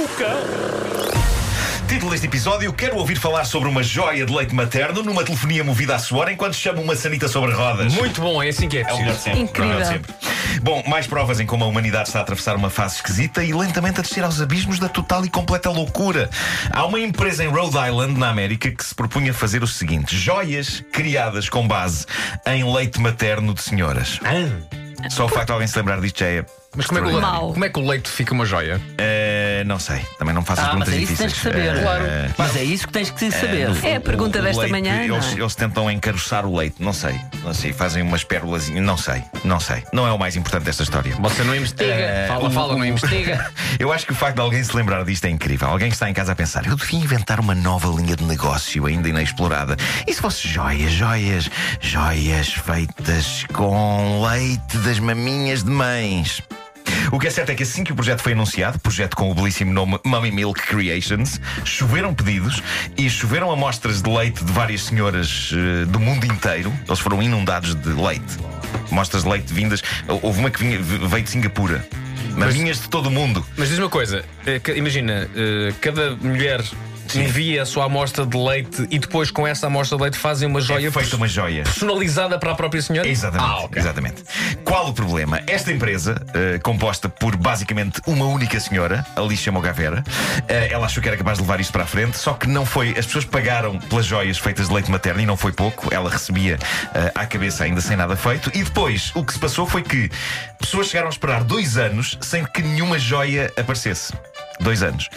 O cão. Título deste episódio: Quero ouvir falar sobre uma joia de leite materno numa telefonia movida a suor enquanto chamo uma sanita sobre rodas. Muito bom, é assim que é É o melhor sempre. Incrível. É o melhor de sempre. Bom, mais provas em como a humanidade está a atravessar uma fase esquisita e lentamente a descer aos abismos da total e completa loucura. Há uma empresa em Rhode Island, na América, que se propunha fazer o seguinte: joias criadas com base em leite materno de senhoras. Ah, Só o facto de alguém se lembrar disto já é. mas como é, que o, Mau. como é que o leite fica uma joia? Eh, não sei, também não faço as Ah, mas perguntas é isso que tens difíceis. que saber. Eh, Claro. Mas é isso que tens que saber. É a pergunta o desta leite, manhã, não Eles, é? eles tentam encaroçar o leite, não sei. Não sei, fazem umas pérolas, não sei, não sei. Não é o mais importante desta história. Você não investiga. Eh, fala, o- fala, não investiga. Eu acho que o facto de alguém se lembrar disto é incrível. Alguém está em casa a pensar: eu devia inventar uma nova linha de negócio ainda inexplorada. E se fosse joias, joias, joias feitas com leite das maminhas de mães? O que é certo é que assim que o projeto foi anunciado, projeto com o belíssimo nome Mummy Milk Creations, choveram pedidos e choveram amostras de leite de várias senhoras eh, do mundo inteiro. Eles foram inundados de leite. Amostras de leite vindas. Houve uma que vinha, veio de Singapura. Maminhas de todo o mundo. Mas diz uma coisa: eh, imagina, eh, cada mulher envia a sua amostra de leite e depois com essa amostra de leite fazem uma joia É feita uma joia. personalizada para a própria senhora? Exatamente, Ah, ok. exatamente. Qual o problema? Esta empresa, eh, composta por basicamente uma única senhora, Alicia Mogavera, eh, ela achou que era capaz de levar isto para a frente, só que não foi. As pessoas pagaram pelas joias feitas de leite materno e não foi pouco. Ela recebia eh, à cabeça ainda sem nada feito. E depois, o que se passou foi que pessoas chegaram a esperar dois anos sem que nenhuma joia aparecesse. Dois anos.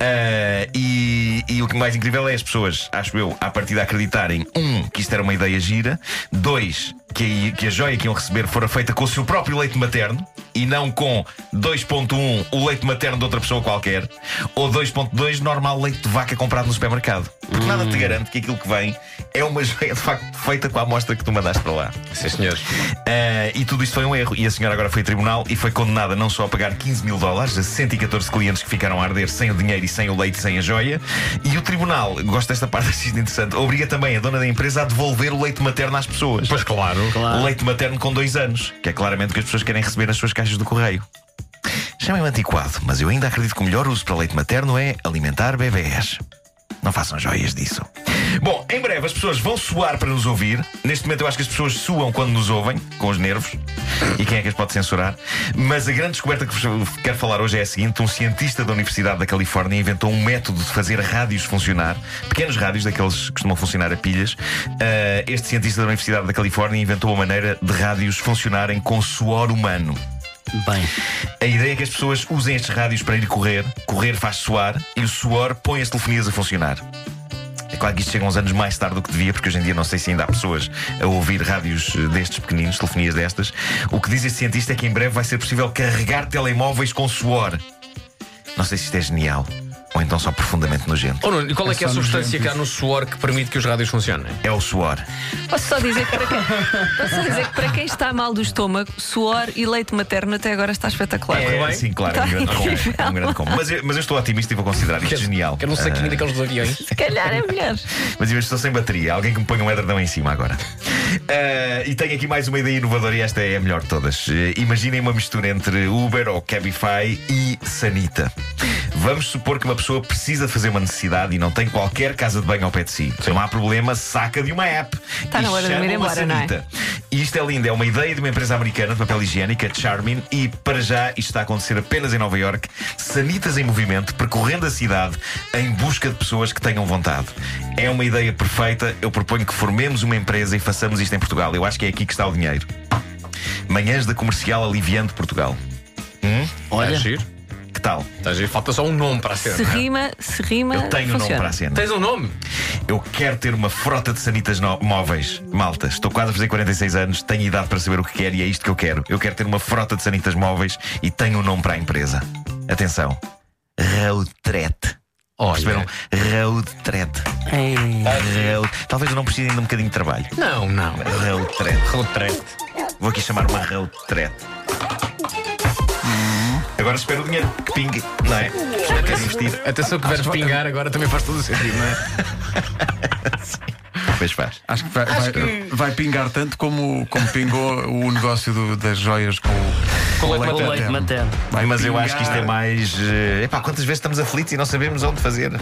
Ah, e, e o que mais incrível é as pessoas, acho eu, à partida acreditarem: um, que isto era uma ideia gira, dois, que a, que a joia que iam receber fora feita com o seu próprio leite materno e não com 2.1 o leite materno de outra pessoa qualquer, ou 2.2 normal leite de vaca comprado no supermercado. Porque nada te garante que aquilo que vem é uma joia de facto feita com a amostra que tu mandaste para lá. Sim, senhores. Ah, e tudo isto foi um erro. E a senhora agora foi a tribunal e foi condenada não só a pagar 15 mil dólares a 114 clientes que ficaram a arder sem o dinheiro e sem o leite e sem a joia. E o tribunal, gosto desta parte, interessante, obriga também a dona da empresa a devolver o leite materno às pessoas. Pois claro. O leite materno com dois anos, que é claramente o que as pessoas querem receber nas suas caixas do correio. Chamem-me antiquado, mas eu ainda acredito que o melhor uso para leite materno é alimentar bebés. Não façam joias disso. Bom, em breve as pessoas vão suar para nos ouvir. Neste momento eu acho que as pessoas suam quando nos ouvem, com os nervos. E quem é que as pode censurar? Mas a grande descoberta que vos quero falar hoje é a seguinte: um cientista da Universidade da Califórnia inventou um método de fazer rádios funcionar, pequenos rádios, daqueles que costumam funcionar a pilhas. Ah, este cientista da Universidade da Califórnia inventou uma maneira de rádios funcionarem com suor humano. Bem, A ideia é que as pessoas usem estes rádios para ir correr, correr faz suar e o suor põe as telefonias a funcionar. Claro que isto chega uns anos mais tarde do que devia, porque hoje em dia não sei se ainda há pessoas a ouvir rádios eh, destes pequeninos, telefonias destas. O que diz este cientista é que em breve vai ser possível carregar telemóveis com suor. Não sei se isto é genial ou então só profundamente nojento. Oh, Nuno, e qual é, É que é a só substância que há no suor que permite que os rádios funcionem? É o suor. Posso só dizer que para quem, posso só dizer que para quem está mal do estômago, suor e leite materno até agora está espetacular. É, É, sim, claro, é um grande combo. É um grande combo. Mas, eu, mas eu estou otimista e vou considerar isto genial. Quero um saquinho Ah, daqueles dos aviões. Se calhar é melhor. Mas eu estou sem bateria. Alguém que me ponha um edredão em cima agora. Ah, e tenho aqui mais uma ideia inovadora e esta é a melhor de todas. Eh, imaginem uma mistura entre Uber ou Cabify e Sanita. Vamos supor que uma pessoa precisa de fazer uma necessidade e não tem qualquer casa de banho ao pé de si. Não há problema, saca de uma app. Está na hora de chama ir uma embora, não é? Sanita. E isto é lindo, é uma ideia de uma empresa americana de papel higiênico, a Charmin, e para já isto está a acontecer apenas em Nova York. Sanitas em movimento, percorrendo a cidade em busca de pessoas que tenham vontade. É uma ideia perfeita. Eu proponho que formemos uma empresa e façamos isto em Portugal. Eu acho que é aqui que está o dinheiro. Manhãs da Comercial Aliviante Portugal. olha, Está tal? Falta só um nome para a cena. Se rima, se rima. Eu tenho um nome funciona. para a cena. Tens um nome? Eu quero ter uma frota de sanitas no- móveis. Malta, estou quase a fazer 46 anos, tenho idade para saber o que quero e é isto que eu quero. Eu quero ter uma frota de sanitas móveis e tenho um nome para a empresa. Atenção. Roadtret. Olha. Perceberam? Roadtret. ei, Road... Talvez eu não precise ainda um bocadinho de trabalho. Não, não. Roadtret. Retrete. Vou aqui chamar uma Roadtret. Agora espero o dinheiro que pingue, não é? Quero investir. Atenção que vais pingar agora também faz todo o sentido, não é? peixe faz. Acho que vai, vai- vai pingar tanto como, como pingou o negócio do- das joias com, Com o leite O leite materno. Vai Mas eu acho pingar. que isto é mais. eh, Epá, quantas vezes estamos aflitos e não sabemos onde fazer?